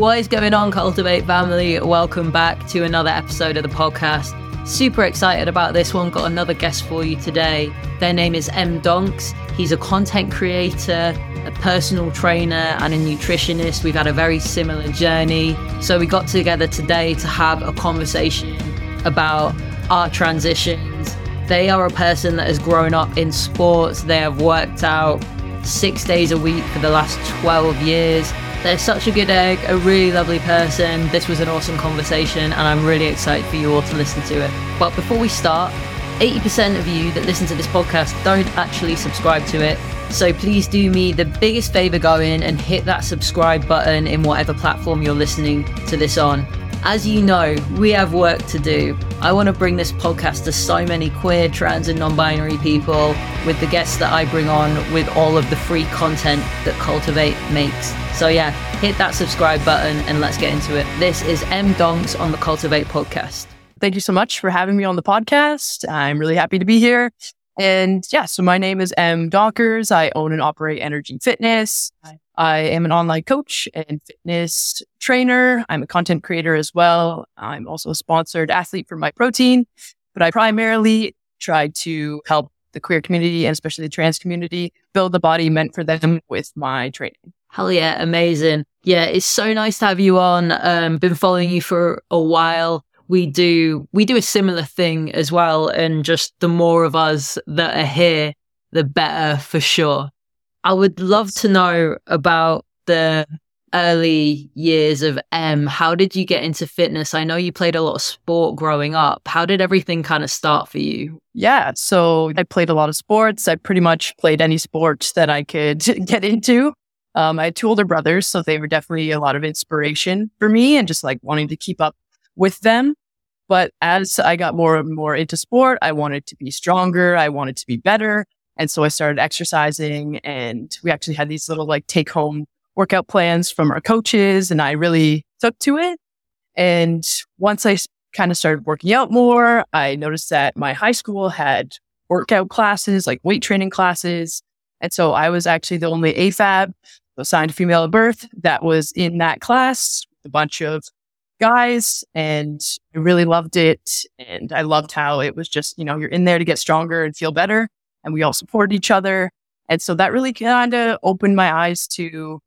What is going on, Cultivate family? Welcome back to another episode of the podcast. Super excited about this one. Got another guest for you today. Their name is Em Donks. He's a content creator, a personal trainer, and a nutritionist. We've had a very similar journey. So we got together today to have a conversation about our transitions. They are a person that has grown up in sports. They have worked out six days a week for the last 12 years. They're such a good egg, a really lovely person. This was an awesome conversation, and I'm really excited for you all to listen to it. But before we start, 80% of you that listen to this podcast don't actually subscribe to it. So please do me the biggest favor go in and hit that subscribe button in whatever platform you're listening to this on. As you know, we have work to do. I want to bring this podcast to so many queer, trans, and non binary people with the guests that I bring on, with all of the free content that Cultivate makes. So, yeah, hit that subscribe button and let's get into it. This is Em Donks on the Cultivate podcast. Thank you so much for having me on the podcast. I'm really happy to be here. And yeah, so my name is Em Donkers. I own and operate NRG Fitness. I am an online coach and fitness trainer. I'm a content creator as well. I'm also a sponsored athlete for Myprotein, but I primarily try to help the queer community and especially the trans community build the body meant for them with my training. Hell yeah, amazing. Yeah, it's so nice to have you on. Um, been following you for a while. We do we do a similar thing as well, and just the more of us that are here, the better for sure. I would love to know about the early years of Em. How did you get into fitness? I know you played a lot of sport growing up. How did everything kind of start for you? Yeah, so I played a lot of sports. I pretty much played any sport that I could get into. Um, I had two older brothers, so they were definitely a lot of inspiration for me and just like wanting to keep up with them. But as I got more and more into sport, I wanted to be stronger. I wanted to be better. And so I started exercising and we actually had these little like take home workout plans from our coaches and I really took to it. And once I kind of started working out more, I noticed that my high school had workout classes, like weight training classes. And so I was actually the only AFAB, assigned female at birth, that was in that class, a bunch of guys. And I really loved it. And I loved how it was just, you know, you're in there to get stronger and feel better and we all supported each other. And so that really kind of opened my eyes to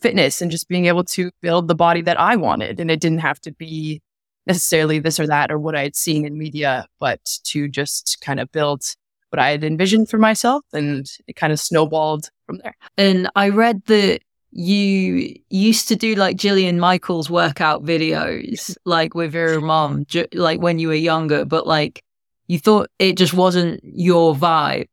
fitness and just being able to build the body that I wanted. And it didn't have to be necessarily this or that or what I had seen in media, but to just kind of build what I had envisioned for myself. And it kind of snowballed from there. And I read that you used to do like Jillian Michaels workout videos, like with your mom, like when you were younger, but like you thought it just wasn't your vibe.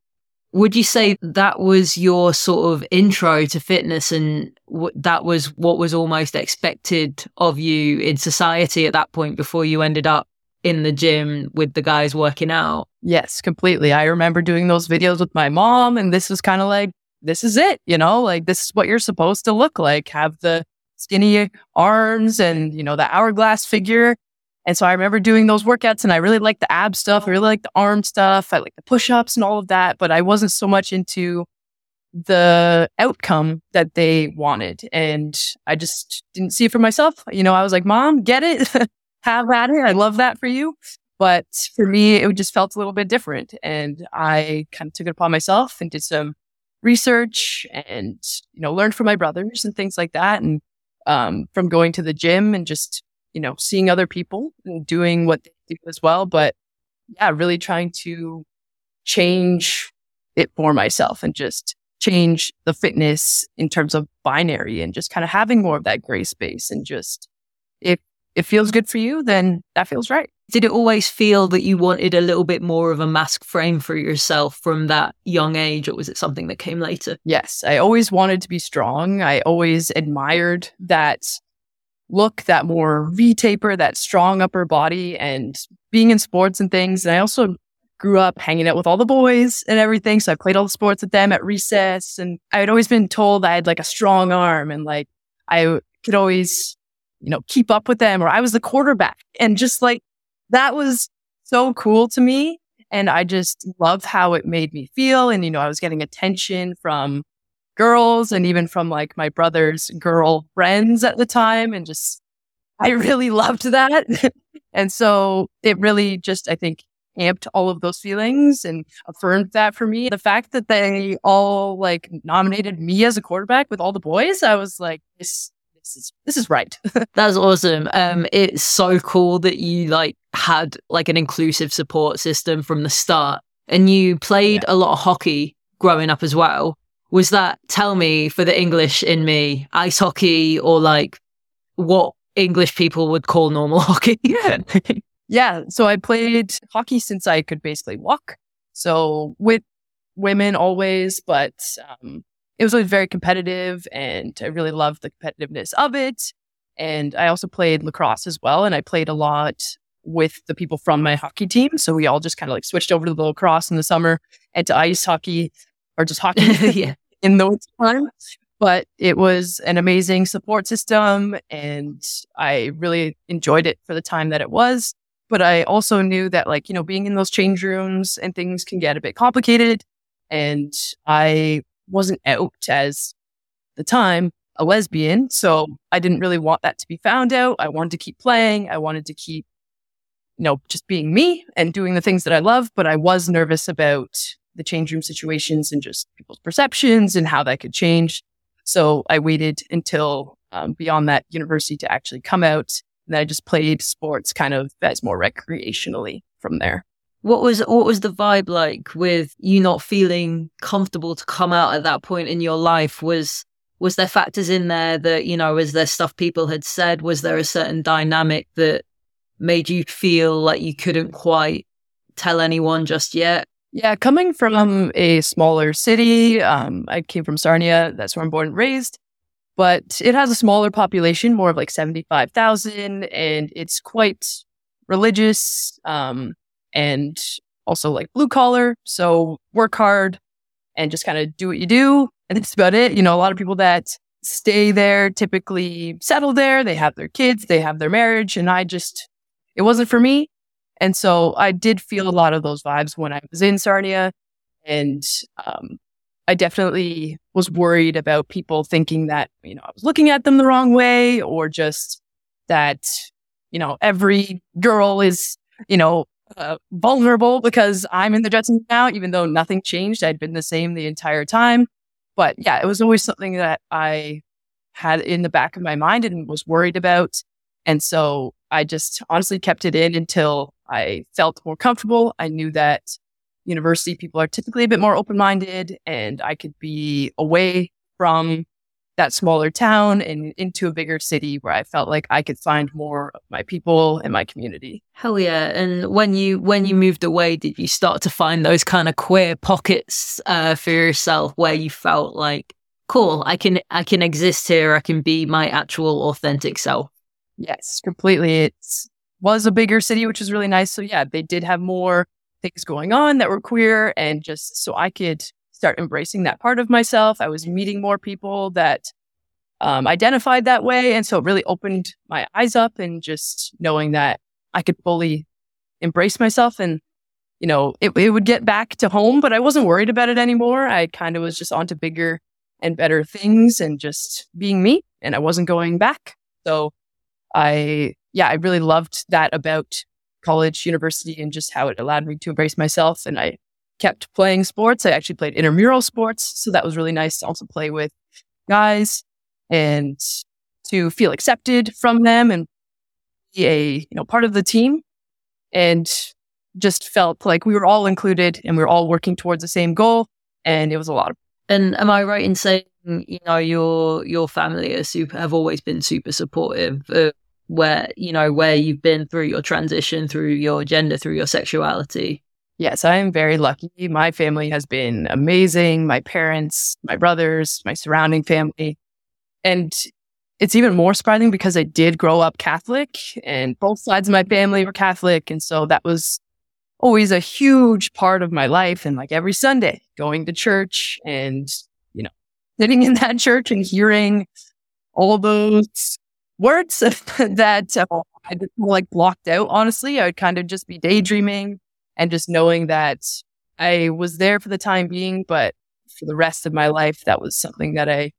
Would you say that was your sort of intro to fitness and w- that was what was almost expected of you in society at that point before you ended up in the gym with the guys working out? Yes, completely. I remember doing those videos with my mom and this was kind of like, this is it, you know, like this is what you're supposed to look like, have the skinny arms and, you know, the hourglass figure. And so I remember doing those workouts and I really liked the ab stuff. I really liked the arm stuff. I liked the push ups and all of that, but I wasn't so much into the outcome that they wanted. And I just didn't see it for myself. You know, I was like, mom, get it. Have at it. I love that for you. But for me, it just felt a little bit different. And I kind of took it upon myself and did some research and, you know, learned from my brothers and things like that. And um, from going to the gym and just you know, seeing other people and doing what they do as well. But yeah, really trying to change it for myself and just change the fitness in terms of binary and just kind of having more of that gray space and just if it feels good for you, then that feels right. Did it always feel that you wanted a little bit more of a masc frame for yourself from that young age, or was it something that came later? Yes, I always wanted to be strong. I always admired that look, that more V taper, that strong upper body, and being in sports and things. And I also grew up hanging out with all the boys and everything. So I played all the sports with them at recess. And I had always been told I had like a strong arm and like I could always, you know, keep up with them or I was the quarterback. And just like that was so cool to me. And I just loved how it made me feel. And, you know, I was getting attention from girls and even from like my brother's girl friends at the time. And just, I really loved that. and so it really just, I think, amped all of those feelings and affirmed that for me. The fact that they all like nominated me as a quarterback with all the boys, I was like, this, this is this is right. That's awesome. Um, it's so cool that you like had like an inclusive support system from the start, and you played yeah. a lot of hockey growing up as well. Was that tell me for the English in me, ice hockey or like what English people would call normal hockey? yeah. yeah. So I played hockey since I could basically walk. So with women always, but um, it was always very competitive and I really loved the competitiveness of it. And I also played lacrosse as well. And I played a lot with the people from my hockey team. So we all just kind of like switched over to the lacrosse in the summer and to ice hockey or just hockey yeah. in the time. But it was an amazing support system and I really enjoyed it for the time that it was. But I also knew that like, you know, being in those change rooms and things can get a bit complicated. And I wasn't out as the time a lesbian. So I didn't really want that to be found out. I wanted to keep playing. I wanted to keep, you know, just being me and doing the things that I love. But I was nervous about the change room situations and just people's perceptions and how that could change. So I waited until um, beyond that university to actually come out. And I just played sports kind of as more recreationally from there. What was what was the vibe like with you not feeling comfortable to come out at that point in your life? Was was there factors in there that, you know, was there stuff people had said? Was there a certain dynamic that made you feel like you couldn't quite tell anyone just yet? Yeah, coming from a smaller city, um, I came from Sarnia. That's where I'm born and raised. But it has a smaller population, more of like 75,000, and it's quite religious. Um, and also like blue collar. So work hard and just kind of do what you do. And that's about it. You know, a lot of people that stay there typically settle there. They have their kids, they have their marriage. And I just, it wasn't for me. And so I did feel a lot of those vibes when I was in Sarnia. And um, I definitely was worried about people thinking that, you know, I was looking at them the wrong way or just that, you know, every girl is, you know, uh, vulnerable because I'm in the room now, even though nothing changed. I'd been the same the entire time. But yeah, it was always something that I had in the back of my mind and was worried about. And so I just honestly kept it in until I felt more comfortable. I knew that university people are typically a bit more open minded and I could be away from that smaller town and into a bigger city where I felt like I could find more of my people and my community. Hell yeah. And when you when you moved away, did you start to find those kind of queer pockets uh, for yourself where you felt like, cool, I can I can exist here, I can be my actual authentic self? Yes, completely. It was a bigger city, which was really nice. So yeah, they did have more things going on that were queer and just so I could start embracing that part of myself. I was meeting more people that um, identified that way. And so it really opened my eyes up and just knowing that I could fully embrace myself and, you know, it, it would get back to home, but I wasn't worried about it anymore. I kind of was just onto bigger and better things and just being me and I wasn't going back. So I, yeah, I really loved that about college, university, and just how it allowed me to embrace myself. And I kept playing sports. I actually played intramural sports. So that was really nice to also play with guys and to feel accepted from them and be a, you know, part of the team. And just felt like we were all included and we were all working towards the same goal. And it was a lot of and am I right in saying, you know, your your family super have always been super supportive of where, you know, where you've been through your transition, through your gender, through your sexuality? Yes, I am very lucky. My family has been amazing. My parents, my brothers, my surrounding family. And it's even more surprising because I did grow up Catholic and both sides of my family were Catholic. And so that was always a huge part of my life. And like every Sunday, going to church and, you know, sitting in that church and hearing all those words that uh, I like blocked out, honestly. I would kind of just be daydreaming and just knowing that I was there for the time being, but for the rest of my life, that was something that I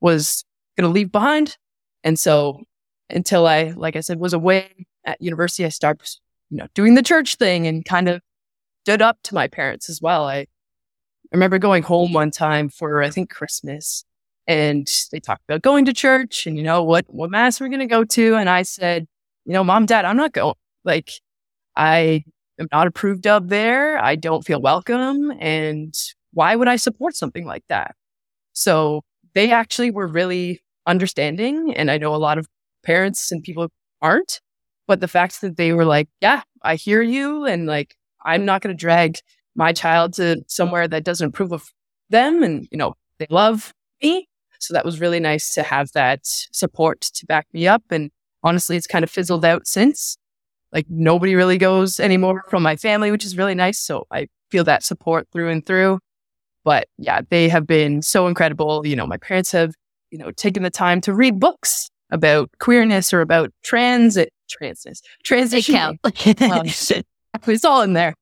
was going to leave behind. And so until I, like I said, was away at university, I started, you know, doing the church thing and kind of stood up to my parents as well. I, I remember going home one time for, I think, Christmas and they talked about going to church and, you know, what, what mass we're going to go to. And I said, you know, mom, dad, I'm not going. Like, I am not approved of there. I don't feel welcome. And why would I support something like that? So they actually were really understanding. And I know a lot of parents and people aren't, but the fact that they were like, yeah, I hear you. And like, I'm not going to drag my child to somewhere that doesn't approve of them. And, you know, they love me. So that was really nice to have that support to back me up. And honestly, it's kind of fizzled out since. Like nobody really goes anymore from my family, which is really nice. So I feel that support through and through. But yeah, they have been so incredible. You know, my parents have, you know, taken the time to read books about queerness or about trans transness transition. um, it's all in there.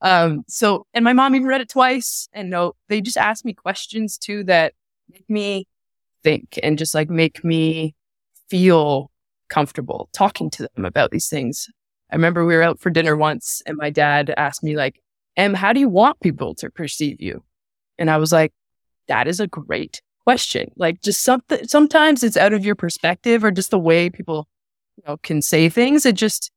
Um, so and my mom even read it twice. And no, they just asked me questions too that make me think and just like make me feel comfortable talking to them about these things. I remember we were out for dinner once and my dad asked me like, Em, how do you want people to perceive you? And I was like, that is a great question. Like just something, sometimes it's out of your perspective or just the way people, you know, can say things. It just,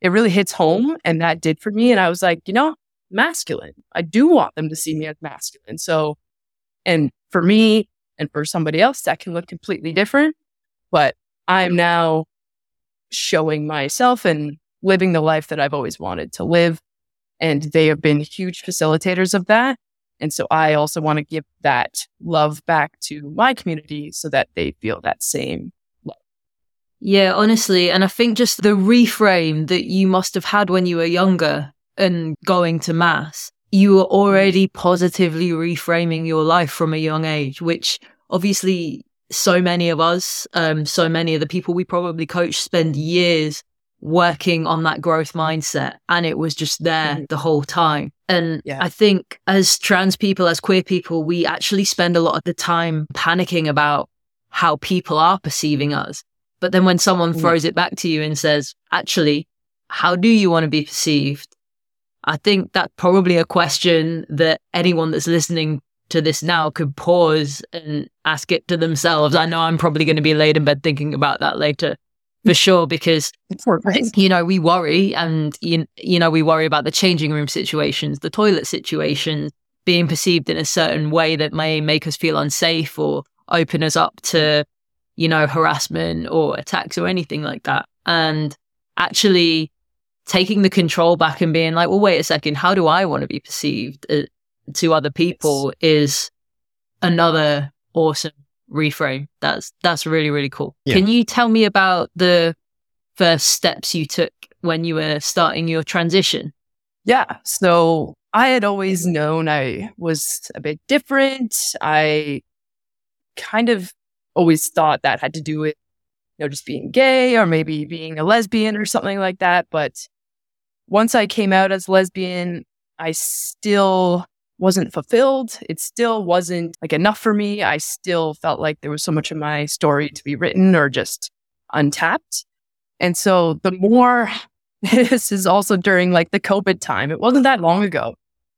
it really hits home. And that did for me. And I was like, you know, masculine. I do want them to see me as masculine. So, and for me and for somebody else, that can look completely different. But I'm now showing myself and living the life that I've always wanted to live. And they have been huge facilitators of that. And so I also want to give that love back to my community so that they feel that same love. Yeah, honestly. And I think just the reframe that you must have had when you were younger and going to mass, you were already positively reframing your life from a young age, which obviously so many of us, um, so many of the people we probably coach spend years working on that growth mindset and it was just there mm-hmm. the whole time. And yeah. I think as trans people, as queer people, we actually spend a lot of the time panicking about how people are perceiving us. But then when someone mm-hmm. throws it back to you and says, actually, how do you want to be perceived? I think that's probably a question that anyone that's listening to this now could pause and ask it to themselves. I know I'm probably going to be laid in bed thinking about that later for sure because you know we worry and you, you know we worry about the changing room situations the toilet situations being perceived in a certain way that may make us feel unsafe or open us up to you know harassment or attacks or anything like that. And actually taking the control back and being like well wait a second how do i want to be perceived uh, to other people? is another awesome reframe. That's that's really really cool. Yeah. Can you tell me about the first steps you took when you were starting your transition? Yeah. So I had always known I was a bit different. I kind of always thought that had to do with you know just being gay or maybe being a lesbian or something like that, but once I came out as lesbian, I still wasn't fulfilled. It still wasn't like enough for me. I still felt like there was so much of my story to be written or just untapped. And so the more this is also during like the COVID time. It wasn't that long ago.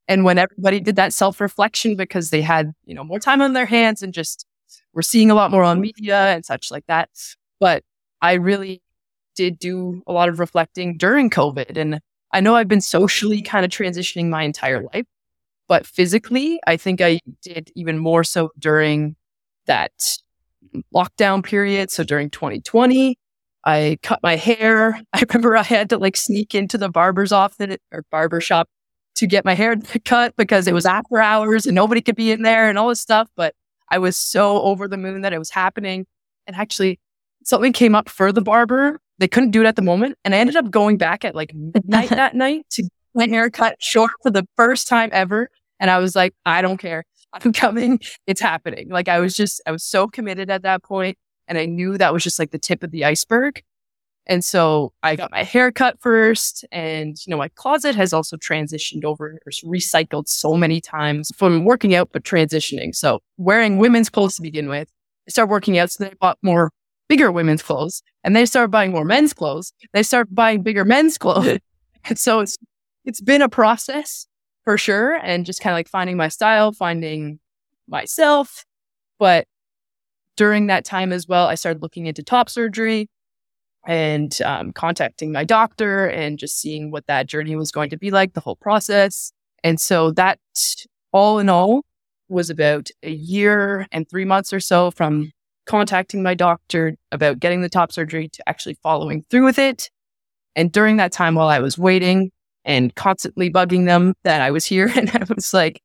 And when everybody did that self reflection because they had, you know, more time on their hands and just were seeing a lot more on media and such like that. But I really did do a lot of reflecting during COVID. And I know I've been socially kind of transitioning my entire life. But physically, I think I did even more so during that lockdown period. So during 2020, I cut my hair. I remember I had to like sneak into the barber's office or barber shop to get my hair cut because it was after hours and nobody could be in there and all this stuff. But I was so over the moon that it was happening. And actually, something came up for the barber. They couldn't do it at the moment. And I ended up going back at like midnight that night to get my hair cut short for the first time ever. And I was like, I don't care. I'm coming. It's happening. Like I was just, I was so committed at that point, And I knew that was just like the tip of the iceberg. And so I got my hair cut first and, you know, my closet has also transitioned over recycled so many times from working out, but transitioning. So wearing women's clothes to begin with, I started working out. So then I bought more bigger women's clothes and they started buying more men's clothes. They started buying bigger men's clothes. and so it's, it's been a process for sure. And just kind of like finding my style, finding myself. But during that time as well, I started looking into top surgery and um, contacting my doctor and just seeing what that journey was going to be like, the whole process. And so that all in all was about a year and three months or so from contacting my doctor about getting the top surgery to actually following through with it. And during that time, while I was waiting and constantly bugging them that I was here, and I was like,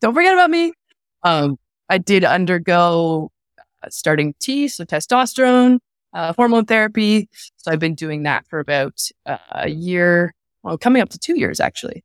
don't forget about me. Um, I did undergo uh, starting T, so testosterone, uh, hormone therapy. So I've been doing that for about uh, a year, well, coming up to two years actually.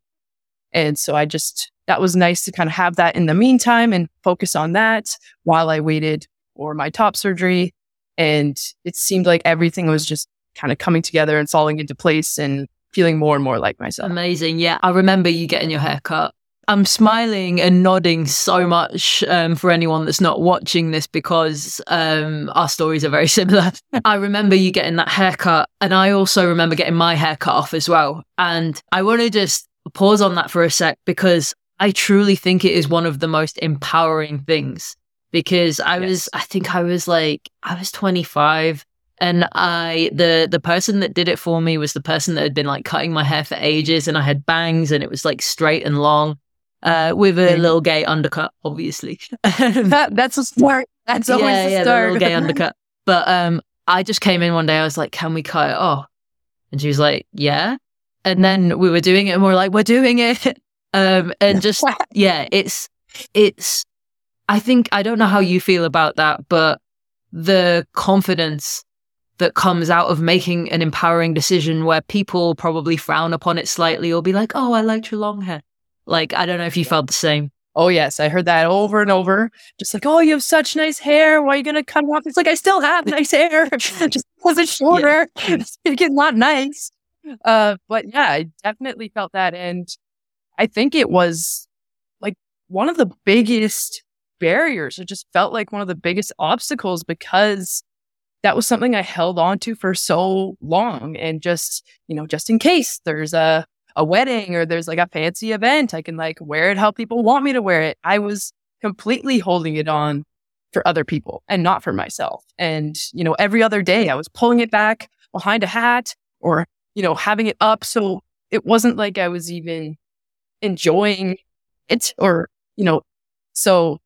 And so I just, that was nice to kind of have that in the meantime and focus on that while I waited for my top surgery. And it seemed like everything was just kind of coming together and falling into place and feeling more and more like myself. Amazing. Yeah. I remember you getting your hair cut I'm smiling and nodding so much um, for anyone that's not watching this because um, our stories are very similar. I remember you getting that haircut, and I also remember getting my hair cut off as well. And I want to just pause on that for a sec because I truly think it is one of the most empowering things. Because I yes. was, I think I was like, I was 25 and I the the person that did it for me was the person that had been like cutting my hair for ages and I had bangs and it was like straight and long uh, with a little gay undercut, obviously. that, that's a start. That's always yeah, a yeah, start. little gay undercut. But um, I just came in one day. I was like, "Can we cut it off?" And she was like, "Yeah." And then we were doing it, and we are like, "We're doing it." um, and just yeah, it's it's. I think I don't know how you feel about that, but the confidence that comes out of making an empowering decision where people probably frown upon it slightly or be like, "Oh, I liked your long hair." Like, I don't know if you felt the same. Oh, yes. I heard that over and over. Just like, oh, you have such nice hair. Why are you going to cut off? It's like, I still have nice hair. just was it shorter. Yeah. it's getting not nice. Uh, but yeah, I definitely felt that. And I think it was like one of the biggest barriers. It just felt like one of the biggest obstacles because that was something I held on to for so long. And just, you know, just in case there's a a wedding or there's like a fancy event, I can like wear it how people want me to wear it. I was completely holding it on for other people and not for myself. And, you know, every other day I was pulling it back behind a hat or, you know, having it up. So it wasn't like I was even enjoying it or, you know, so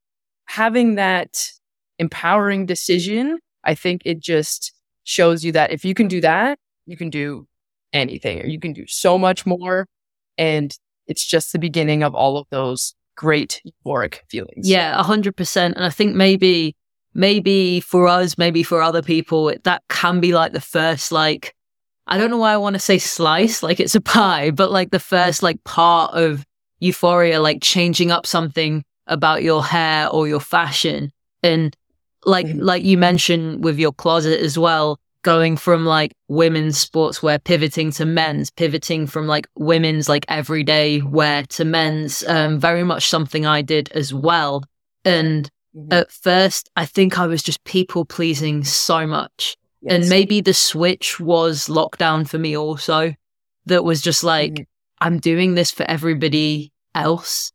having that empowering decision, I think it just shows you that if you can do that, you can do anything or you can do so much more. And it's just the beginning of all of those great euphoric feelings. Yeah, a hundred percent. And I think maybe, maybe for us, maybe for other people, that can be like the first, like, I don't know why I want to say slice, like it's a pie, but like the first, like part of euphoria, like changing up something about your hair or your fashion. And like, mm-hmm. like you mentioned with your closet as well, going from like women's sportswear pivoting to men's pivoting from like women's like everyday wear to men's um very much something i did as well and mm-hmm. at first i think i was just people pleasing so much yes. and maybe the switch was lockdown for me also that was just like mm-hmm. i'm doing this for everybody else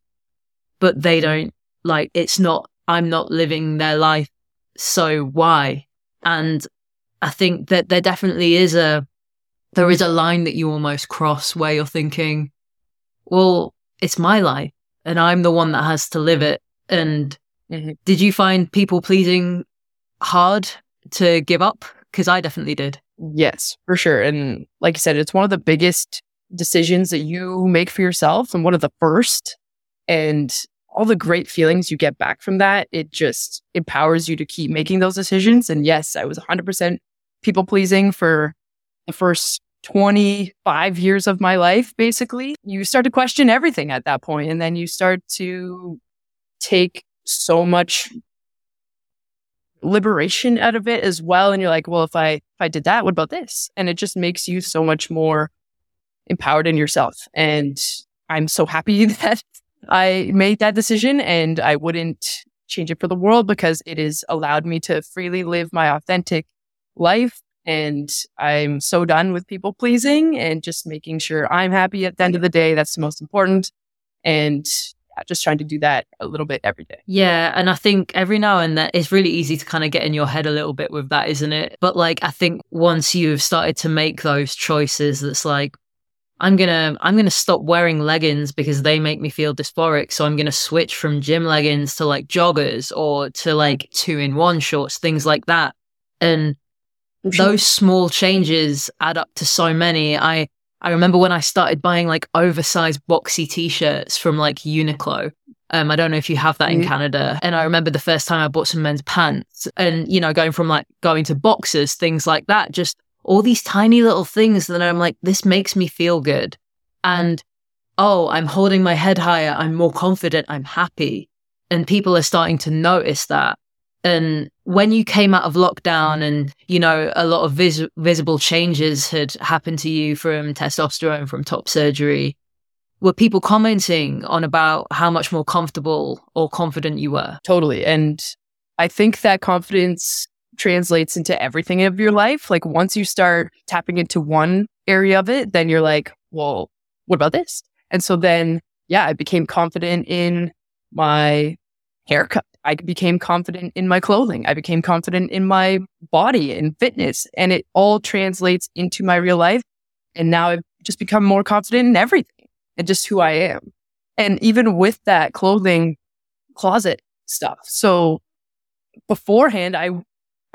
but they don't like it's not i'm not living their life so why and I think that there definitely is a there is a line that you almost cross where you're thinking, well, it's my life and I'm the one that has to live it. And mm-hmm. did you find people pleasing hard to give up? Because I definitely did. Yes, for sure. And like you said, it's one of the biggest decisions that you make for yourself and one of the first. And all the great feelings you get back from that, it just empowers you to keep making those decisions. And yes, I was 100% people pleasing for the first 25 years of my life, basically. You start to question everything at that point, and then you start to take so much liberation out of it as well. And you're like, well, if I if I did that, what about this? And it just makes you so much more empowered in yourself. And I'm so happy that I made that decision and I wouldn't change it for the world because it has allowed me to freely live my authentic life. And I'm so done with people pleasing and just making sure I'm happy at the end of the day. That's the most important. And just trying to do that a little bit every day. Yeah. And I think every now and then it's really easy to kind of get in your head a little bit with that, isn't it? But like, I think once you've started to make those choices, that's like, I'm gonna I'm gonna stop wearing leggings because they make me feel dysphoric. So I'm gonna switch from gym leggings to like joggers or to like two in one shorts, things like that. And those small changes add up to so many. I I remember when I started buying like oversized boxy t-shirts from like Uniqlo. Um, I don't know if you have that in mm-hmm. Canada. And I remember the first time I bought some men's pants and, you know, going from like going to boxers, things like that, just all these tiny little things that I'm like, this makes me feel good. And oh, I'm holding my head higher. I'm more confident. I'm happy. And people are starting to notice that. And when you came out of lockdown and, you know, a lot of vis- visible changes had happened to you from testosterone, from top surgery, were people commenting on about how much more comfortable or confident you were? Totally. And I think that confidence translates into everything of your life. Like once you start tapping into one area of it, then you're like, well, what about this? And so then, yeah, I became confident in my haircut. I became confident in my clothing. I became confident in my body and fitness. And it all translates into my real life. And now I've just become more confident in everything and just who I am. And even with that clothing closet stuff. So beforehand, I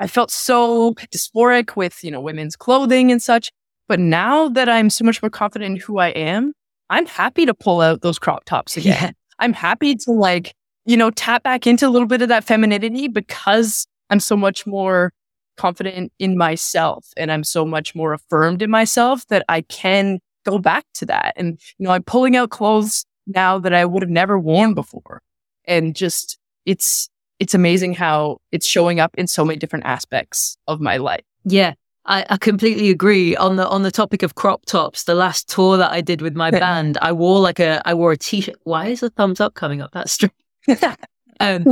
I felt so dysphoric with, you know, women's clothing and such. But now that I'm so much more confident in who I am, I'm happy to pull out those crop tops again. Yeah. I'm happy to like, you know, tap back into a little bit of that femininity because I'm so much more confident in myself and I'm so much more affirmed in myself that I can go back to that. And, you know, I'm pulling out clothes now that I would have never worn before. And just, it's, it's amazing how it's showing up in so many different aspects of my life. Yeah. I, I completely agree on the on the topic of crop tops. The last tour that I did with my band, I wore like a I wore a t-shirt. Why is a thumbs up coming up? That's strange. um,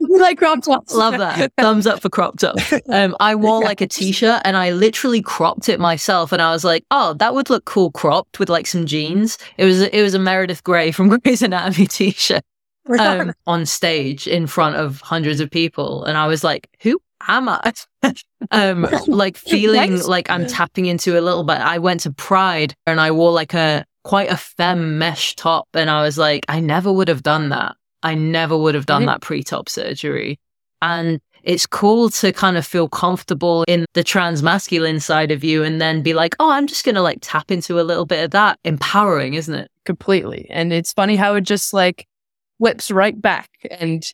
like crop tops. Love that. Thumbs up for crop tops. Um, I wore like a t-shirt and I literally cropped it myself, and I was like, "Oh, that would look cool cropped with like some jeans." It was it was a Meredith Grey from Grey's Anatomy t-shirt, um, on stage in front of hundreds of people. And I was like, who am I? um, like feeling nice. like I'm tapping into a little bit. I went to Pride and I wore like a quite a femme mesh top. And I was like, I never would have done that. I never would have done that pre top surgery. And it's cool to kind of feel comfortable in the trans masculine side of you and then be like, oh, I'm just going to like tap into a little bit of that. Empowering, isn't it? Completely. And it's funny how it just like whips right back. And,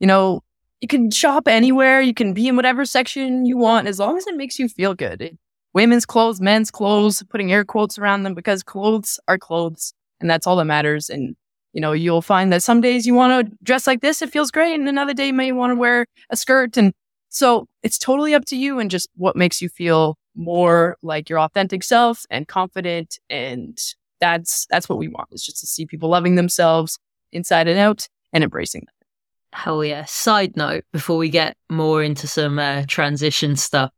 you know, you can shop anywhere. You can be in whatever section you want as long as it makes you feel good. It, women's clothes, men's clothes, putting air quotes around them because clothes are clothes and that's all that matters. And, you know, you'll find that some days you want to dress like this. It feels great. And another day you may want to wear a skirt. And so it's totally up to you and just what makes you feel more like your authentic self and confident. And that's, that's what we want is just to see people loving themselves inside and out and embracing them. Hell yeah. Side note before we get more into some uh, transition stuff.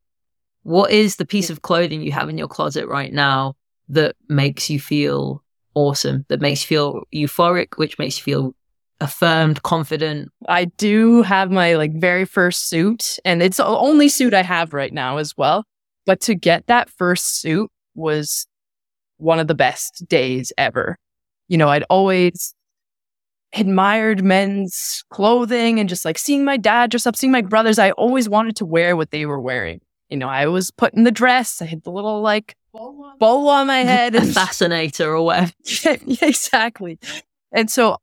What is the piece of clothing you have in your closet right now that makes you feel awesome, that makes you feel euphoric, which makes you feel affirmed, confident? I do have my like very first suit and it's the only suit I have right now as well. But to get that first suit was one of the best days ever. You know, I'd always admired men's clothing and just like seeing my dad dress up, seeing my brothers. I always wanted to wear what they were wearing. You know, I was put in the dress, I had the little like bow on my head, and fascinator or whatever. yeah, exactly. And so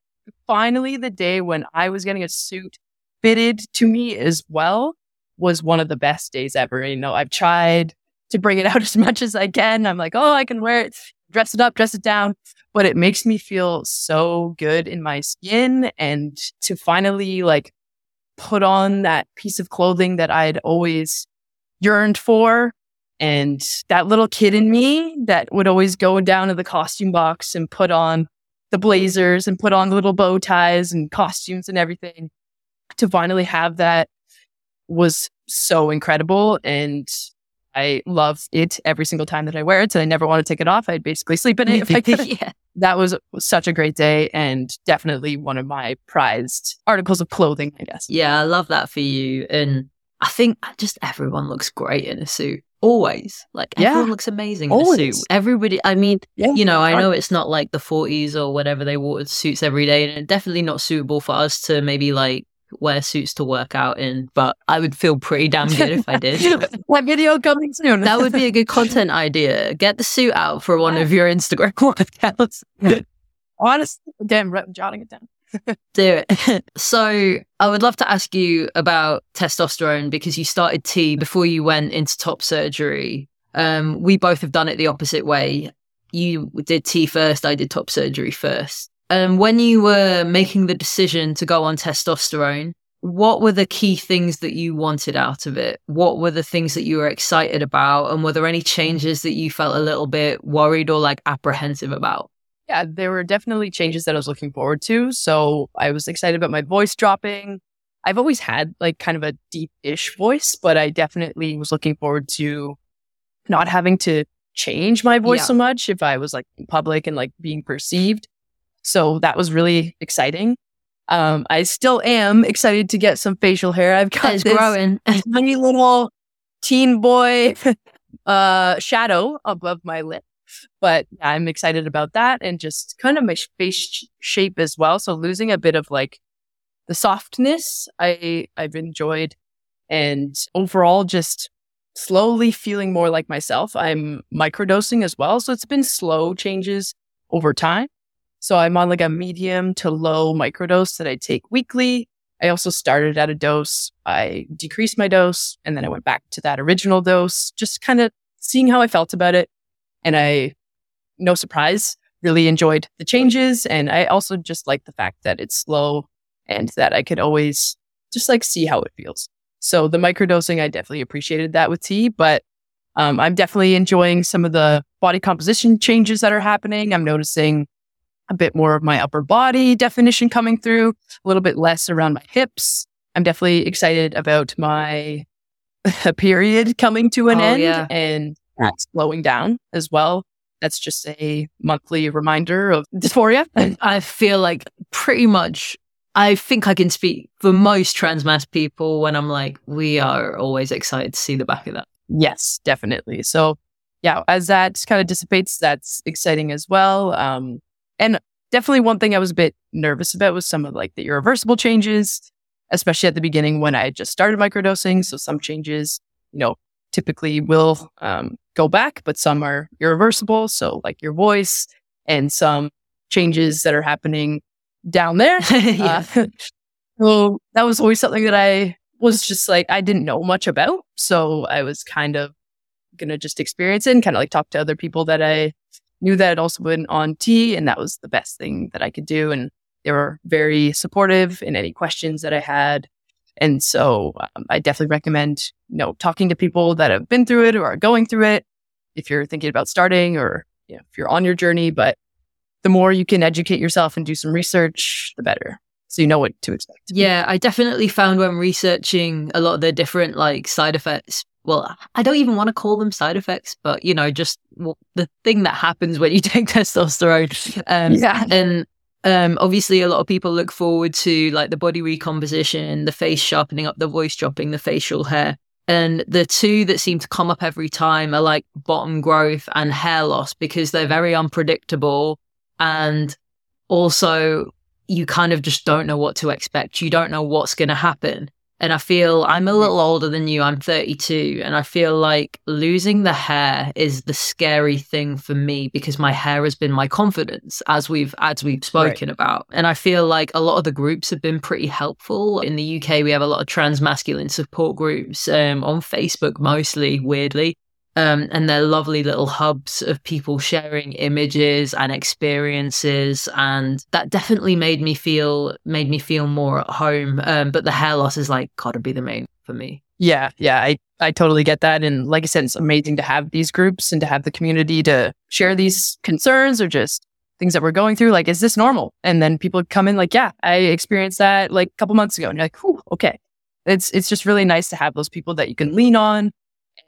finally, the day when I was getting a suit fitted to me as well was one of the best days ever. You know, I've tried to bring it out as much as I can. I'm like, oh, I can wear it, dress it up, dress it down but it makes me feel so good in my skin and to finally like put on that piece of clothing that I'd always yearned for. And that little kid in me that would always go down to the costume box and put on the blazers and put on the little bow ties and costumes and everything to finally have that was so incredible. And I love it every single time that I wear it. And I never want to take it off. I'd basically sleep in it if I could. yeah. That was such a great day and definitely one of my prized articles of clothing, I guess. Yeah, I love that for you. And I think just everyone looks great in a suit. Always. Like Yeah. everyone looks amazing Always. in a suit. Everybody I mean, Yeah. you know, I know it's not like the forties or whatever they wore suits every day, and definitely not suitable for us to maybe like wear suits to work out in, but I would feel pretty damn good if I did. that video coming soon. That would be a good content idea. Get the suit out for one of your Instagram workouts. honestly. Damn, I'm jotting it down. Do it. so, I would love to ask you about testosterone because you started T before you went into top surgery. Um, we both have done it the opposite way. You did T first, I did top surgery first. Um, when you were making the decision to go on testosterone, what were the key things that you wanted out of it? What were the things that you were excited about? And were there any changes that you felt a little bit worried or like apprehensive about? Yeah, there were definitely changes that I was looking forward to. So I was excited about my voice dropping. I've always had like kind of a deep ish voice, but I definitely was looking forward to not having to change my voice Yeah. so much if I was like in public and like being perceived. So that was really exciting. Um, I still am excited to get some facial hair. I've got It's this growing. tiny little teen boy uh shadow above my lip but yeah, i'm excited about that and just kind of my face sh- shape as well so losing a bit of like the softness i i've enjoyed and overall just slowly feeling more like myself i'm microdosing as well so it's been slow changes over time so i'm on like a medium to low microdose that i take weekly I also started at a dose. I decreased my dose and then I went back to that original dose, just kind of seeing how I felt about it. And I, no surprise, really enjoyed the changes. And I also just like the fact that it's slow and that I could always just like see how it feels. So the microdosing, I definitely appreciated that with T, but um, I'm definitely enjoying some of the body composition changes that are happening. I'm noticing a bit more of my upper body definition coming through, a little bit less around my hips. I'm definitely excited about my period coming to an Oh, end yeah. and that slowing down as well. That's just a monthly reminder of dysphoria. I feel like pretty much, I think I can speak for most trans masc people when I'm like, we are always excited to see the back of that. Yes, definitely. So, yeah, as that kind of dissipates, that's exciting as well. Um, and definitely one thing I was a bit nervous about was some of like the irreversible changes, especially at the beginning when I had just started microdosing. So some changes, you know, typically will um, go back, but some are irreversible. So like your voice and some changes that are happening down there. yeah. Uh, so that was always something that I was just like, I didn't know much about. So I was kind of going to just experience it and kind of like talk to other people that I knew that had also been on T. And that was the best thing that I could do. And they were very supportive in any questions that I had. And so um, I definitely recommend, you know, talking to people that have been through it or are going through it if you're thinking about starting or you know, if you're on your journey. But the more you can educate yourself and do some research, the better. So you know what to expect. Yeah, I definitely found when researching a lot of the different like side effects. Well, I don't even want to call them side effects, but you know, just w- the thing that happens when you take testosterone. Um, Yeah. and um, obviously, a lot of people look forward to like the body recomposition, the face sharpening up, the voice dropping, the facial hair. And the two that seem to come up every time are like bottom growth and hair loss because they're very unpredictable. And also, you kind of just don't know what to expect. You don't know what's going to happen. And I feel I'm a little older than you. I'm 32. And I feel like losing the hair is the scary thing for me because my hair has been my confidence as we've, as we've spoken about. And I feel like a lot of the groups have been pretty helpful. In the UK, we have a lot of trans masculine support groups um, on Facebook, mostly weirdly. Um, and they're lovely little hubs of people sharing images and experiences, and that definitely made me feel made me feel more at home. Um, but the hair loss is like gotta be the main for me. Yeah, yeah, I I totally get that, and like I said, it's amazing to have these groups and to have the community to share these concerns or just things that we're going through. Like, is this normal? And then people come in like, yeah, I experienced that like a couple months ago, and you're like, okay. It's it's just really nice to have those people that you can lean on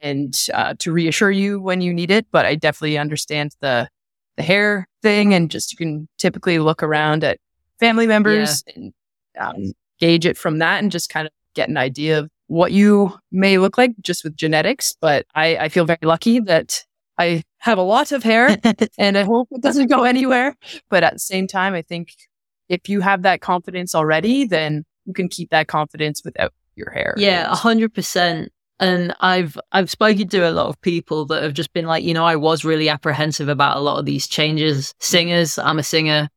and uh, to reassure you when you need it. But I definitely understand the the hair thing, and just you can typically look around at family members yeah. and um, gauge it from that, and just kind of get an idea of what you may look like just with genetics. But I, I feel very lucky that I have a lot of hair, and I hope it doesn't go anywhere. But at the same time, I think if you have that confidence already, then you can keep that confidence without your hair. Yeah, a hundred percent. And I've I've spoken to a lot of people that have just been like, you know, I was really apprehensive about a lot of these changes. Singers, I'm a singer,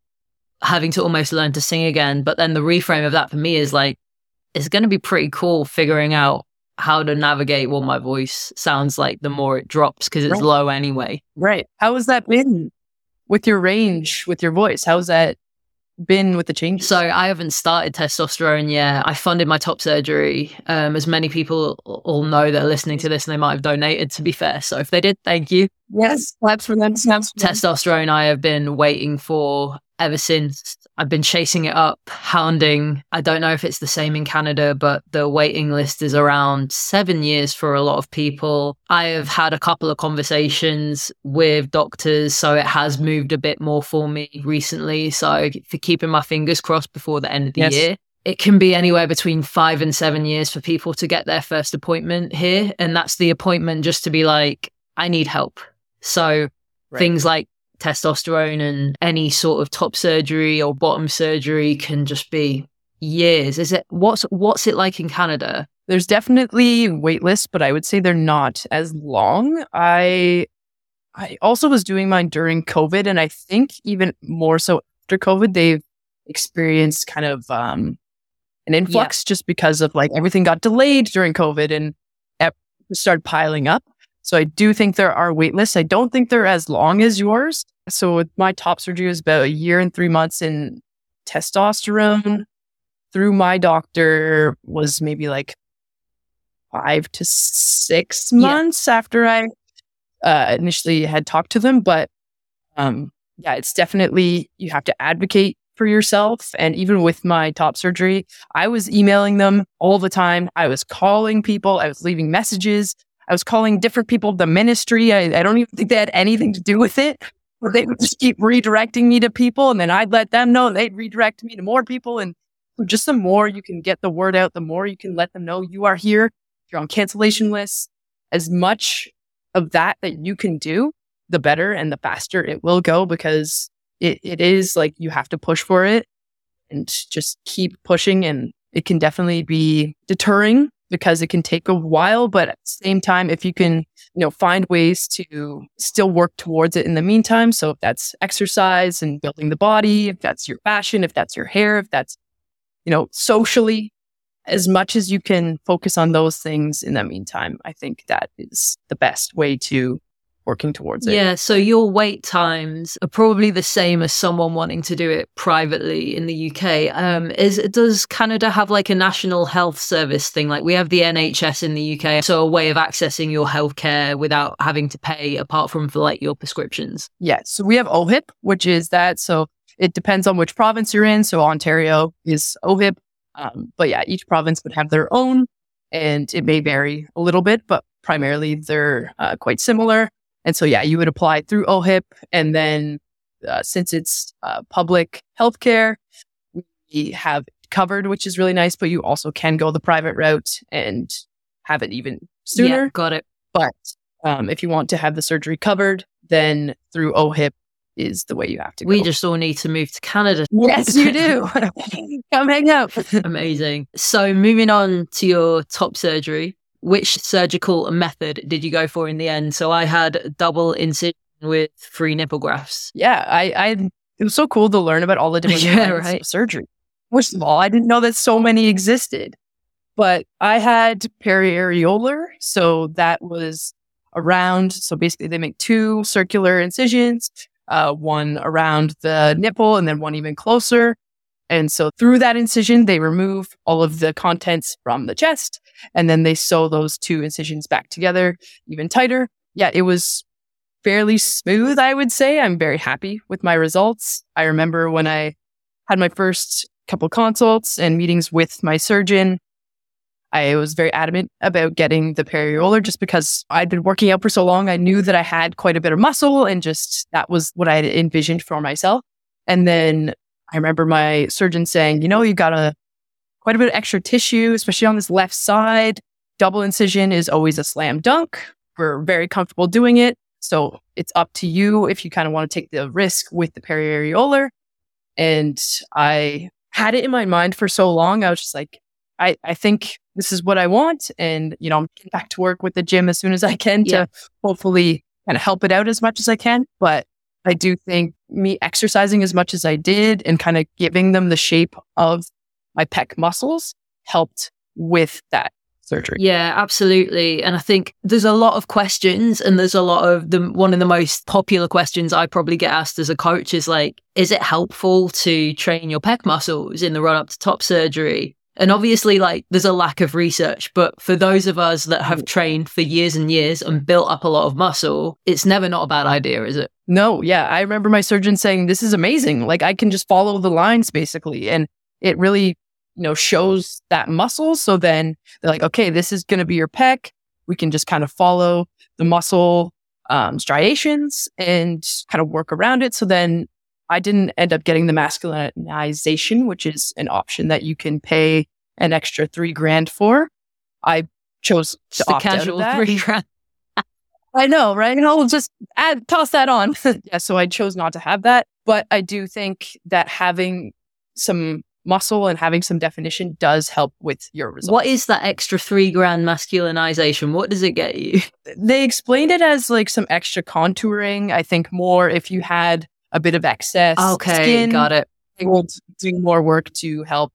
having to almost learn to sing again. But then the reframe of that for me is like, it's going to be pretty cool figuring out how to navigate what my voice sounds like the more it drops because it's right. low anyway. Right. How has that been with your range, with your voice? How's that been with the changes? So I haven't started testosterone yet. I funded my top surgery. Um, as many people all know that are listening to this and they might have donated, to be fair. So if they did, thank you. Yes, claps for them. Snaps for them. Testosterone I have been waiting for ever since. I've been chasing it up, hounding. I don't know if it's the same in Canada, but the waiting list is around seven years for a lot of people. I have had a couple of conversations with doctors, so it has moved a bit more for me recently. So for keeping my fingers crossed before the end of the yes. year. It can be anywhere between five and seven years for people to get their first appointment here. And that's the appointment just to be like, I need help. So right. things like testosterone and any sort of top surgery or bottom surgery can just be years. Is it what's what's it like in Canada? There's definitely wait lists, but I would say they're not as long. I I also was doing mine during COVID, and I think even more so after COVID, they've experienced kind of um, an influx yeah. just because of like everything got delayed during COVID and started piling up. So I do think there are wait lists. I don't think they're as long as yours. So with my top surgery was about a year and three months in testosterone. Through my doctor was maybe like five to six months yeah. after I uh, initially had talked to them. But um, yeah, it's definitely you have to advocate for yourself. And even with my top surgery, I was emailing them all the time. I was calling people. I was leaving messages. I was calling different people of the ministry. I, I don't even think they had anything to do with it. But they would just keep redirecting me to people and then I'd let them know they'd redirect me to more people. And just the more you can get the word out, the more you can let them know you are here. You're on cancellation lists. As much of that that you can do, the better and the faster it will go because it, it is like you have to push for it and just keep pushing. And it can definitely be deterring because it can take a while. But at the same time, if you can, you know, find ways to still work towards it in the meantime. So if that's exercise and building the body, if that's your fashion, if that's your hair, if that's, you know, socially, as much as you can focus on those things in the meantime, I think that is the best way to working towards it. Yeah, so your wait times are probably the same as someone wanting to do it privately in the UK. Um, is does Canada have like a national health service thing? Like we have the NHS in the UK, so a way of accessing your healthcare without having to pay, apart from for like your prescriptions. Yeah, so we have OHIP, which is that. So it depends on which province you're in. So Ontario is OHIP, um, but yeah, each province would have their own, and it may vary a little bit, but primarily they're uh, quite similar. And so, yeah, you would apply through OHIP. And then uh, since it's uh, public healthcare, we have covered, which is really nice, but you also can go the private route and have it even sooner. Yeah, got it. But um, if you want to have the surgery covered, then through OHIP is the way you have to go. We just all need to move to Canada. Yes, you do. Come hang out. Amazing. So moving on to your top surgery, which surgical method did you go for in the end? So I had double incision with free nipple grafts. Yeah, I, I it was so cool to learn about all the different yeah, right. of surgery. First of all, I didn't know that so many existed, but I had periareolar, so that was around. So basically they make two circular incisions, uh, one around the nipple and then one even closer. And so through that incision, they remove all of the contents from the chest and then they sew those two incisions back together even tighter. Yeah, it was fairly smooth, I would say. I'm very happy with my results. I remember when I had my first couple consults and meetings with my surgeon, I was very adamant about getting the periareolar just because I'd been working out for so long. I knew that I had quite a bit of muscle and just that was what I had envisioned for myself. And then I remember my surgeon saying, you know, you got a quite a bit of extra tissue, especially on this left side. Double incision is always a slam dunk. We're very comfortable doing it. So it's up to you if you kind of want to take the risk with the periareolar. And I had it in my mind for so long. I was just like, I, I think this is what I want. And, you know, I'm getting back to work with the gym as soon as I can yeah. to hopefully kind of help it out as much as I can. But I do think me exercising as much as I did and kind of giving them the shape of my pec muscles helped with that surgery. Yeah, absolutely. And I think there's a lot of questions and there's a lot of the one of the most popular questions I probably get asked as a coach is like, is it helpful to train your pec muscles in the run up to top surgery? And obviously, like, there's a lack of research, but for those of us that have trained for years and years and built up a lot of muscle, it's never not a bad idea, is it? No, yeah. I remember my surgeon saying, This is amazing. Like, I can just follow the lines basically. And it really, you know, shows that muscle. So then they're like, Okay, this is going to be your pec. We can just kind of follow the muscle um, striations and kind of work around it. So then I didn't end up getting the masculinization, which is an option that you can pay an extra three grand for. I chose to opt casual out of that. three grand. I know, right? And I'll just add, toss that on. yeah, so I chose not to have that. But I do think that having some muscle and having some definition does help with your results. What is that extra three grand masculinization? What does it get you? They explained it as like some extra contouring. I think more if you had a bit of excess. Okay, skin, got it. They will do more work to help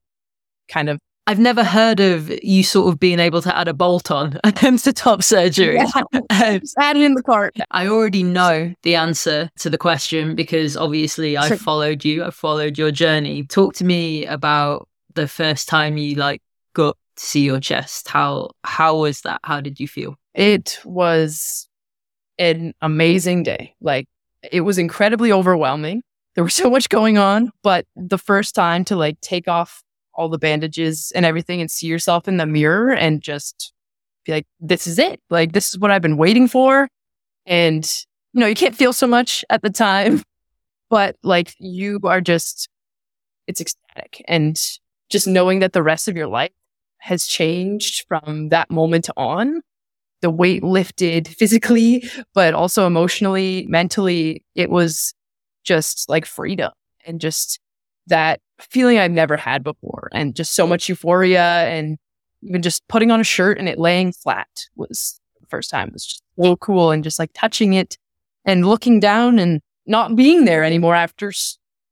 kind of I've never heard of you sort of being able to add a bolt on a top surgery. Yeah. Um, add it in the cart. I already know the answer to the question because obviously I followed you. I followed your journey. Talk to me about the first time you like got to see your chest. How how was that? How did you feel? It was an amazing day. Like it was incredibly overwhelming. There was so much going on, but the first time to like take off all the bandages and everything and see yourself in the mirror and just be like, this is it. Like, this is what I've been waiting for. And, you know, you can't feel so much at the time, but like you are just, it's ecstatic. And just knowing that the rest of your life has changed from that moment on the weight lifted physically, but also emotionally, mentally. It was just like freedom and just that feeling I've never had before and just so much euphoria and even just putting on a shirt and it laying flat was the first time. It was just so cool and just like touching it and looking down and not being there anymore after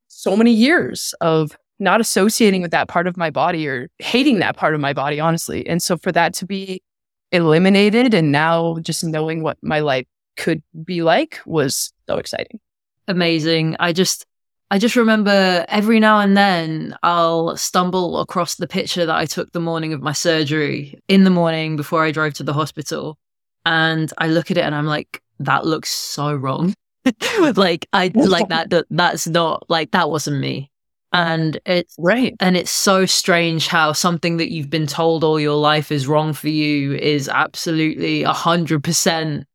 so many years of not associating with that part of my body or hating that part of my body, honestly. And so for that to be eliminated and now just knowing what my life could be like was so exciting. Amazing. I just I just remember every now and then I'll stumble across the picture that I took the morning of my surgery in the morning before I drove to the hospital. And I look at it and I'm like, that looks so wrong. like I like that, that that's not like that wasn't me and it's right and it's so strange how something that you've been told all your life is wrong for you is absolutely a hundred percent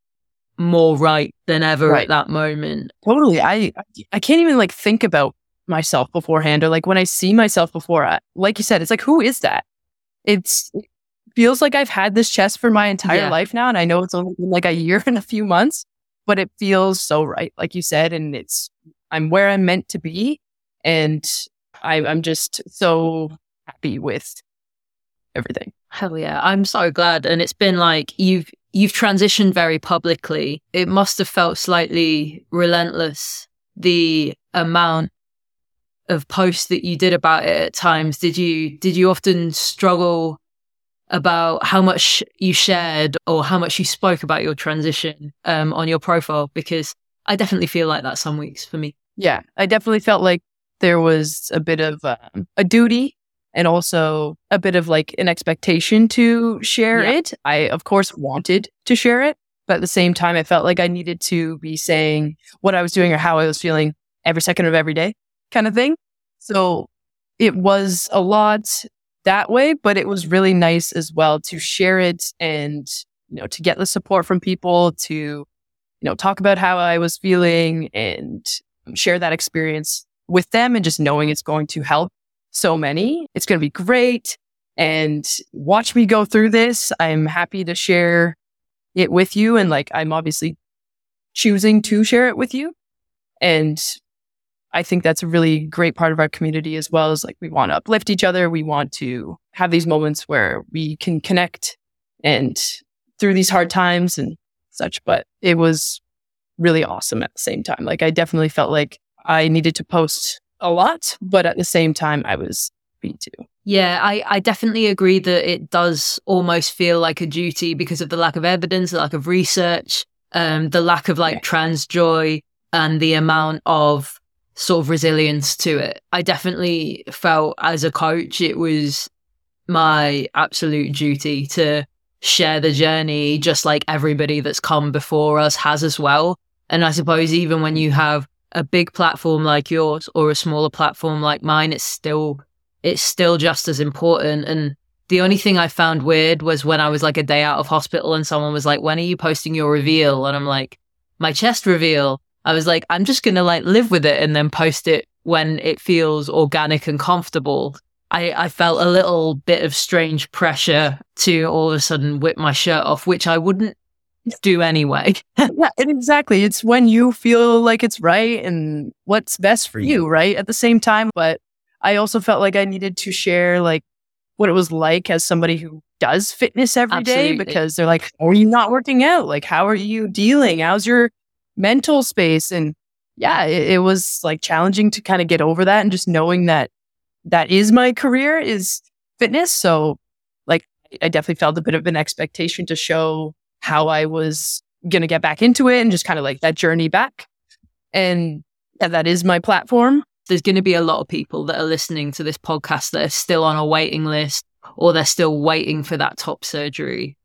more right than ever right. at that moment totally i i can't even like think about myself beforehand or like when i see myself before I, like you said it's like who is that it's it feels like i've had this chest for my entire yeah. life now and i know it's only been like a year and a few months but it feels so right like you said and it's i'm where i'm meant to be and I, I'm just so happy with everything. Hell yeah. I'm so glad. And it's been like you've you've transitioned very publicly. It must have felt slightly relentless, the amount of posts that you did about it at times. Did you did you often struggle about how much you shared or how much you spoke about your transition um, on your profile because I definitely feel like that some weeks for me. Yeah, I definitely felt like there was a bit of um, a duty and also a bit of like an expectation to share yeah. it. I, of course, wanted to share it, but at the same time, I felt like I needed to be saying what I was doing or how I was feeling every second of every day kind of thing. So it was a lot that way, but it was really nice as well to share it and, you know, to get the support from people to, you know, talk about how I was feeling and share that experience with them and just knowing it's going to help so many. It's going to be great. And watch me go through this. I'm happy to share it with you. And like, I'm obviously choosing to share it with you. And I think that's a really great part of our community as well as like we want to uplift each other. We want to have these moments where we can connect and through these hard times and such. But it was really awesome at the same time. Like I definitely felt like I needed to post a lot, but at the same time I was happy to. Yeah, I, I definitely agree that it does almost feel like a duty because of the lack of evidence, the lack of research, um, the lack of like yeah. trans joy and the amount of sort of resilience to it. I definitely felt as a coach, it was my absolute duty to share the journey, just like everybody that's come before us has as well. And I suppose even when you have a big platform like yours or a smaller platform like mine, it's still it's still just as important. And the only thing I found weird was when I was like a day out of hospital and someone was like, When are you posting your reveal? And I'm like, My chest reveal. I was like, I'm just to like live with it and then post it when it feels organic and comfortable. I, I felt a little bit of strange pressure to all of a sudden whip my shirt off, which I wouldn't do anyway. yeah, exactly. It's when you feel like it's right and what's best for you, mm-hmm. right? At the same time, but I also felt like I needed to share like what it was like as somebody who does fitness every Absolutely. day because they're like, are you not working out? Like, how are you dealing? How's your mental space. And yeah, it, it was like challenging to kind of get over that and just knowing that that is my career is fitness. So like I definitely felt a bit of an expectation to show how I was going to get back into it and just kind of like that journey back. And yeah, that is my platform. There's going to be a lot of people that are listening to this podcast that are still on a waiting list or they're still waiting for that top surgery.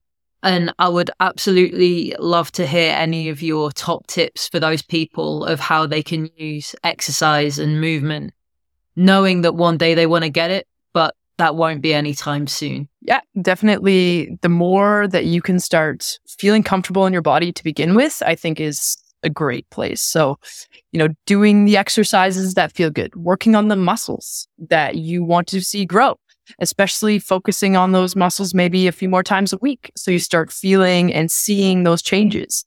And I would absolutely love to hear any of your top tips for those people of how they can use exercise and movement, knowing that one day they want to get it, but that won't be anytime soon. Yeah, definitely. The more that you can start feeling comfortable in your body to begin with, I think is a great place. So, you know, doing the exercises that feel good, working on the muscles that you want to see grow, especially focusing on those muscles maybe a few more times a week. So you start feeling and seeing those changes.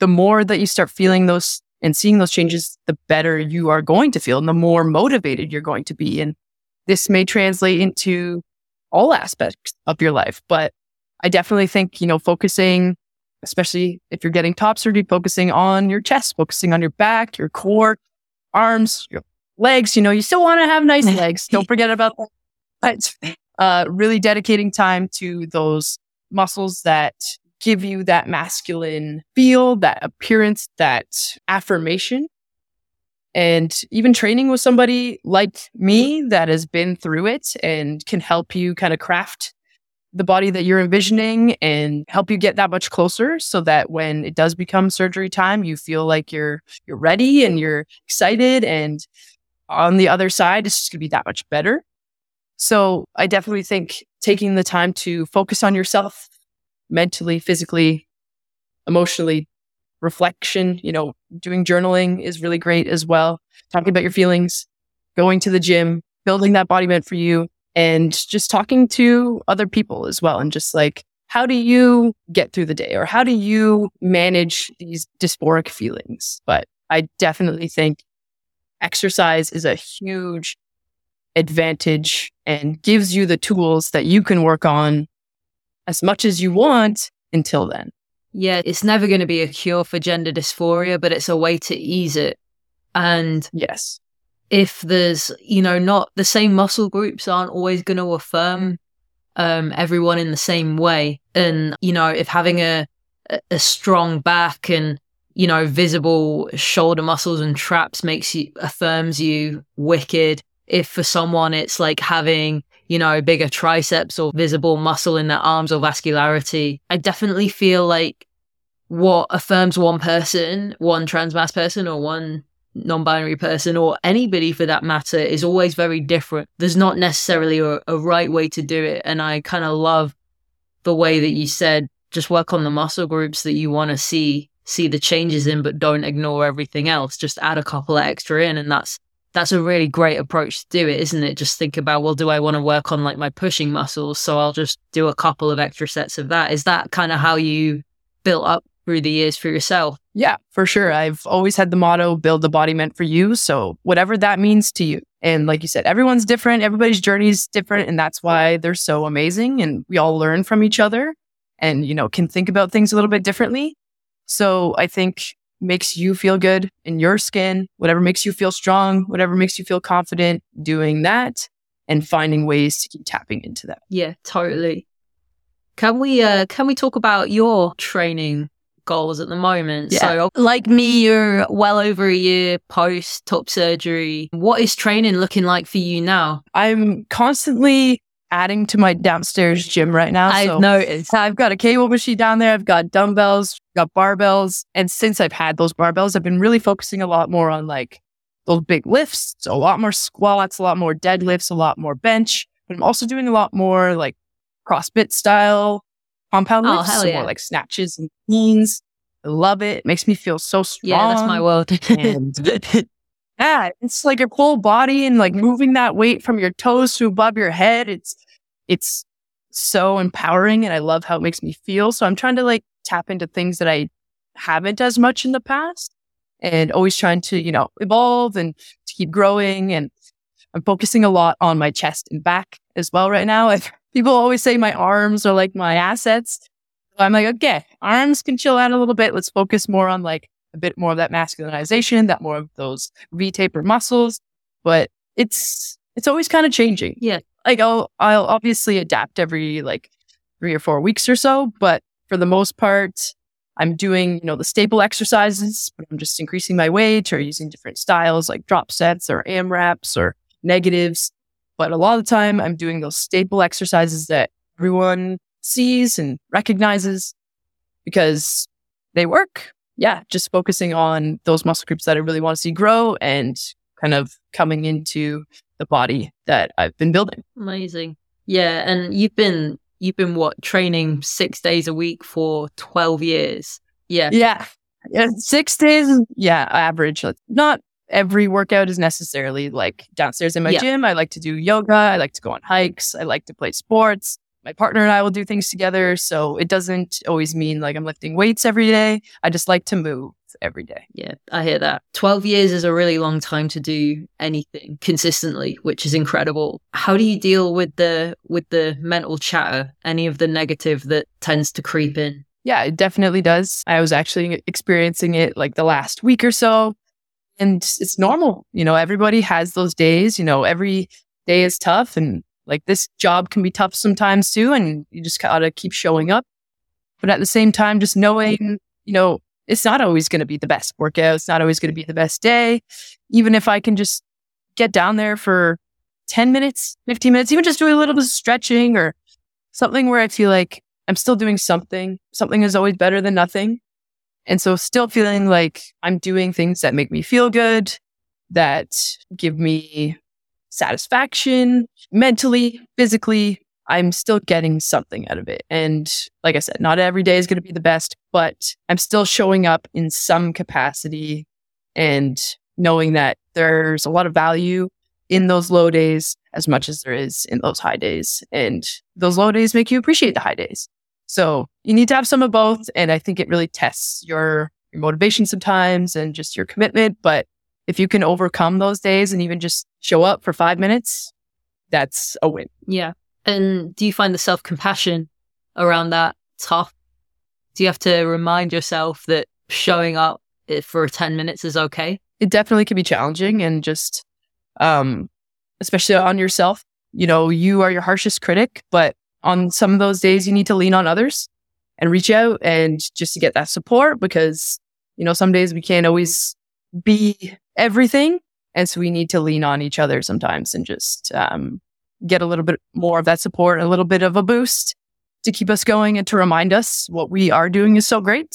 The more that you start feeling those and seeing those changes, the better you are going to feel and the more motivated you're going to be. And this may translate into all aspects of your life. But I definitely think, you know, focusing, especially if you're getting top surgery, focusing on your chest, focusing on your back, your core, arms, your legs, you know, you still want to have nice legs. Don't forget about that but uh, really dedicating time to those muscles that give you that masculine feel, that appearance, that affirmation. And even training with somebody like me that has been through it and can help you kind of craft the body that you're envisioning and help you get that much closer so that when it does become surgery time, you feel like you're you're ready and you're excited and on the other side, it's just gonna be that much better. So I definitely think taking the time to focus on yourself mentally, physically, emotionally, reflection, you know, doing journaling is really great as well. Talking about your feelings, going to the gym, building that body meant for you, and just talking to other people as well. And just like, how do you get through the day or how do you manage these dysphoric feelings? But I definitely think exercise is a huge advantage and gives you the tools that you can work on as much as you want until then. Yeah, it's never going to be a cure for gender dysphoria, but it's a way to ease it. And yes, if there's, you know, not the same muscle groups aren't always going to affirm um, everyone in the same way. And, you know, if having a, a strong back and, you know, visible shoulder muscles and traps makes you, affirms you wicked. If for someone it's like having, you know, bigger triceps or visible muscle in their arms or vascularity, I definitely feel like what affirms one person, one trans masc person or one non binary person or anybody for that matter is always very different. There's not necessarily a, a right way to do it. And I kind of love the way that you said just work on the muscle groups that you want to see see the changes in but don't ignore everything else just add a couple extra in and that's that's a really great approach to do it isn't it just think about well do i want to work on like my pushing muscles so i'll just do a couple of extra sets of that is that kind of how you built up through the years for yourself. Yeah, for sure. I've always had the motto build the body meant for you. So, whatever that means to you. And like you said, everyone's different, everybody's journey is different. And that's why they're so amazing. And we all learn from each other and, you know, can think about things a little bit differently. So, I think makes you feel good in your skin, whatever makes you feel strong, whatever makes you feel confident, doing that and finding ways to keep tapping into that. Yeah, totally. Can we uh can we talk about your training goals at the moment. Yeah. So, like me, you're well over a year post top surgery. What is training looking like for you now? I'm constantly adding to my downstairs gym right now. I've so noticed. I've got a cable machine down there. I've got dumbbells, got barbells. And since I've had those barbells, I've been really focusing a lot more on like those big lifts. So a lot more squats, a lot more deadlifts, a lot more bench. But I'm also doing a lot more like CrossFit style compound oh, lifts, so yeah. more like snatches and cleans. I love it. it. Makes me feel so strong. Yeah, that's my world. and yeah, it's like your whole body and like moving that weight from your toes to above your head. It's it's so empowering and I love how it makes me feel. So I'm trying to like tap into things that I haven't as much in the past and always trying to, you know, evolve and to keep growing. And I'm focusing a lot on my chest and back as well right now. People always say my arms are like my assets. So I'm like, okay, arms can chill out a little bit. Let's focus more on like bit more of that masculinization, that more of those V taper muscles. But it's it's always kind of changing. Yeah. Like I'll I'll obviously adapt every like three or four weeks or so, but for the most part, I'm doing, you know, the staple exercises, but I'm just increasing my weight or using different styles like drop sets or AMRAPs or negatives. But a lot of the time I'm doing those staple exercises that everyone sees and recognizes because they work. Yeah, just focusing on those muscle groups that I really want to see grow and kind of coming into the body that I've been building. Amazing. Yeah, and you've been you've been what training 6 days a week for 12 years. Yeah. Yeah. Yeah, 6 days yeah, average. Not every workout is necessarily like downstairs in my yeah. gym. I like to do yoga, I like to go on hikes, I like to play sports my partner and I will do things together. So it doesn't always mean like I'm lifting weights every day. I just like to move every day. Yeah, I hear that. 12 years is a really long time to do anything consistently, which is incredible. How do you deal with the with the mental chatter, any of the negative that tends to creep in? Yeah, it definitely does. I was actually experiencing it like the last week or so. And it's normal. You know, everybody has those days, you know, every day is tough and like this job can be tough sometimes too, and you just gotta keep showing up. But at the same time, just knowing, you know, it's not always going to be the best workout. It's not always going to be the best day. Even if I can just get down there for 10 minutes, 15 minutes, even just do a little bit of stretching or something where I feel like I'm still doing something. Something is always better than nothing. And so still feeling like I'm doing things that make me feel good, that give me satisfaction mentally, physically. I'm still getting something out of it. And like I said, not every day is going to be the best, but I'm still showing up in some capacity and knowing that there's a lot of value in those low days as much as there is in those high days. And those low days make you appreciate the high days. So you need to have some of both. And I think it really tests your, your motivation sometimes and just your commitment. But if you can overcome those days and even just show up for five minutes, that's a win. Yeah. And do you find the self compassion around that tough? Do you have to remind yourself that showing up for 10 minutes is okay? It definitely can be challenging and just, um, especially on yourself. You know, you are your harshest critic, but on some of those days, you need to lean on others and reach out and just to get that support because, you know, some days we can't always be everything. And so we need to lean on each other sometimes and just um, get a little bit more of that support, a little bit of a boost to keep us going and to remind us what we are doing is so great.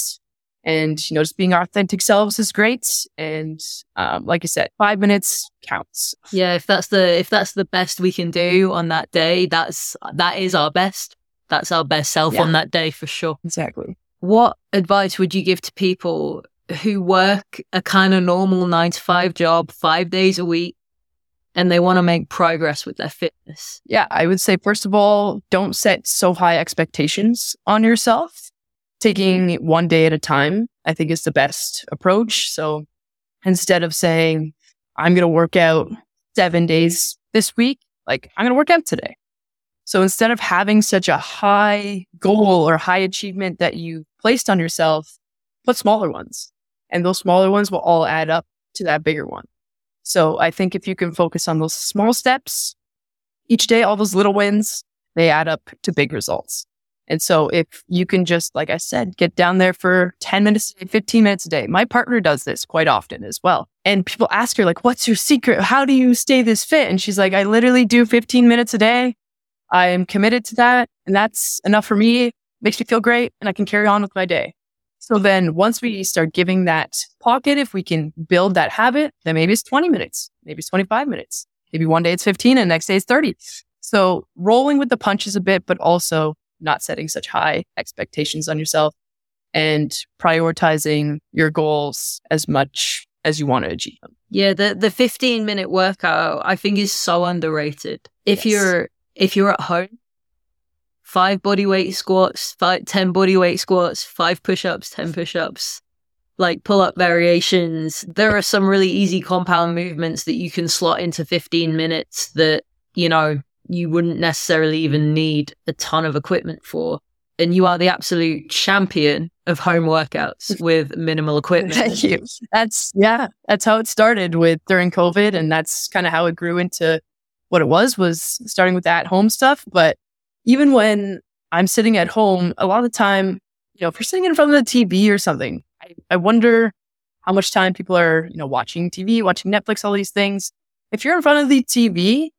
And, you know, just being our authentic selves is great. And, um, like I said, five minutes counts. Yeah. If that's the, if that's the best we can do on that day, that's, that is our best. That's our best self yeah. on that day for sure. Exactly. What advice would you give to people who work a kind of normal nine to five job five days a week and they want to make progress with their fitness? Yeah, I would say, first of all, don't set so high expectations on yourself. Taking one day at a time, I think is the best approach. So instead of saying, I'm going to work out seven days this week, like I'm going to work out today. So instead of having such a high goal or high achievement that you placed on yourself, put smaller ones. And those smaller ones will all add up to that bigger one. So I think if you can focus on those small steps each day, all those little wins, they add up to big results. And so if you can just, like I said, get down there for 10 minutes a day, 15 minutes a day. My partner does this quite often as well. And people ask her, like, what's your secret? How do you stay this fit? And she's like, I literally do 15 minutes a day. I am committed to that. And that's enough for me. Makes me feel great. And I can carry on with my day. So then once we start giving that pocket, if we can build that habit, then maybe it's 20 minutes, maybe it's 25 minutes. Maybe one day it's 15 and next day it's 30. So rolling with the punches a bit, but also not setting such high expectations on yourself and prioritizing your goals as much as you want to achieve them. Yeah, the the 15 minute workout I think is so underrated. If yes. you're if you're at home five body weight squats, five, 10 body weight squats, five push ups, 10 push ups, like pull up variations. There are some really easy compound movements that you can slot into 15 minutes that, you know, you wouldn't necessarily even need a ton of equipment for. And you are the absolute champion of home workouts with minimal equipment. Thank you. That's, yeah, that's how it started with during COVID. And that's kind of how it grew into what it was, was starting with at home stuff. But even when I'm sitting at home, a lot of the time, you know, if you're sitting in front of the TV or something, I, I wonder how much time people are, you know, watching TV, watching Netflix, all these things. If you're in front of the TV,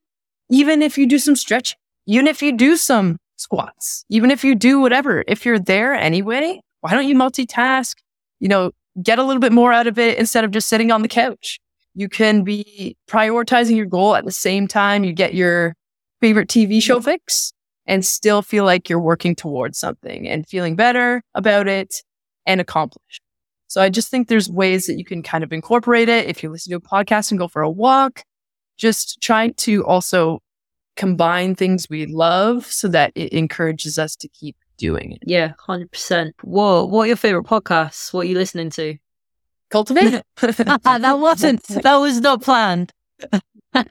even if you do some stretch, even if you do some squats, even if you do whatever, if you're there anyway, why don't you multitask? You know, get a little bit more out of it instead of just sitting on the couch. You can be prioritizing your goal at the same time you get your favorite TV show fix and still feel like you're working towards something and feeling better about it and accomplished. So I just think there's ways that you can kind of incorporate it. If you listen to a podcast and go for a walk, just trying to also combine things we love so that it encourages us to keep doing it. Yeah, 100%. Whoa, what are your favorite podcasts? What are you listening to? Cultivate? that wasn't, that was not planned. no,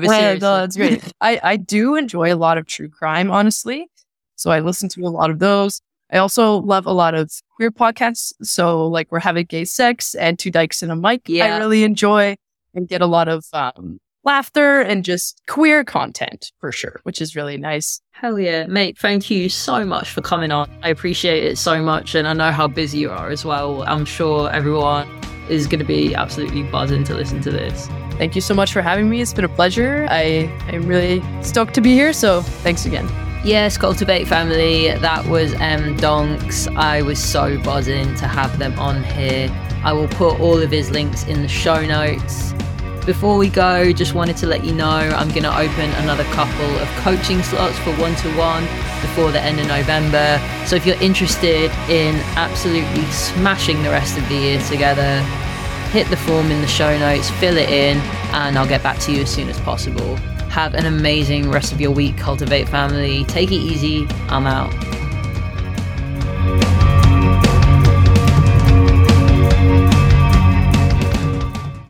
but seriously. no, that's great. I, I do enjoy a lot of true crime, honestly. So I listen to a lot of those. I also love a lot of queer podcasts. So like we're having gay sex and two dykes and a mic. Yeah. I really enjoy and get a lot of um, laughter and just queer content for sure, which is really nice. Hell yeah, mate. Thank you so much for coming on. I appreciate it so much. And I know how busy you are as well. I'm sure everyone is going to be absolutely buzzing to listen to this. Thank you so much for having me. It's been a pleasure. I am really stoked to be here. So thanks again. Yes, Cultivate Family. That was Em Donks. I was so buzzing to have them on here. I will put all of his links in the show notes. Before we go, just wanted to let you know I'm going to open another couple of coaching slots for one to one before the end of November. So if you're interested in absolutely smashing the rest of the year together, hit the form in the show notes, fill it in, and I'll get back to you as soon as possible. Have an amazing rest of your week, Cultivate Family. Take it easy. I'm out.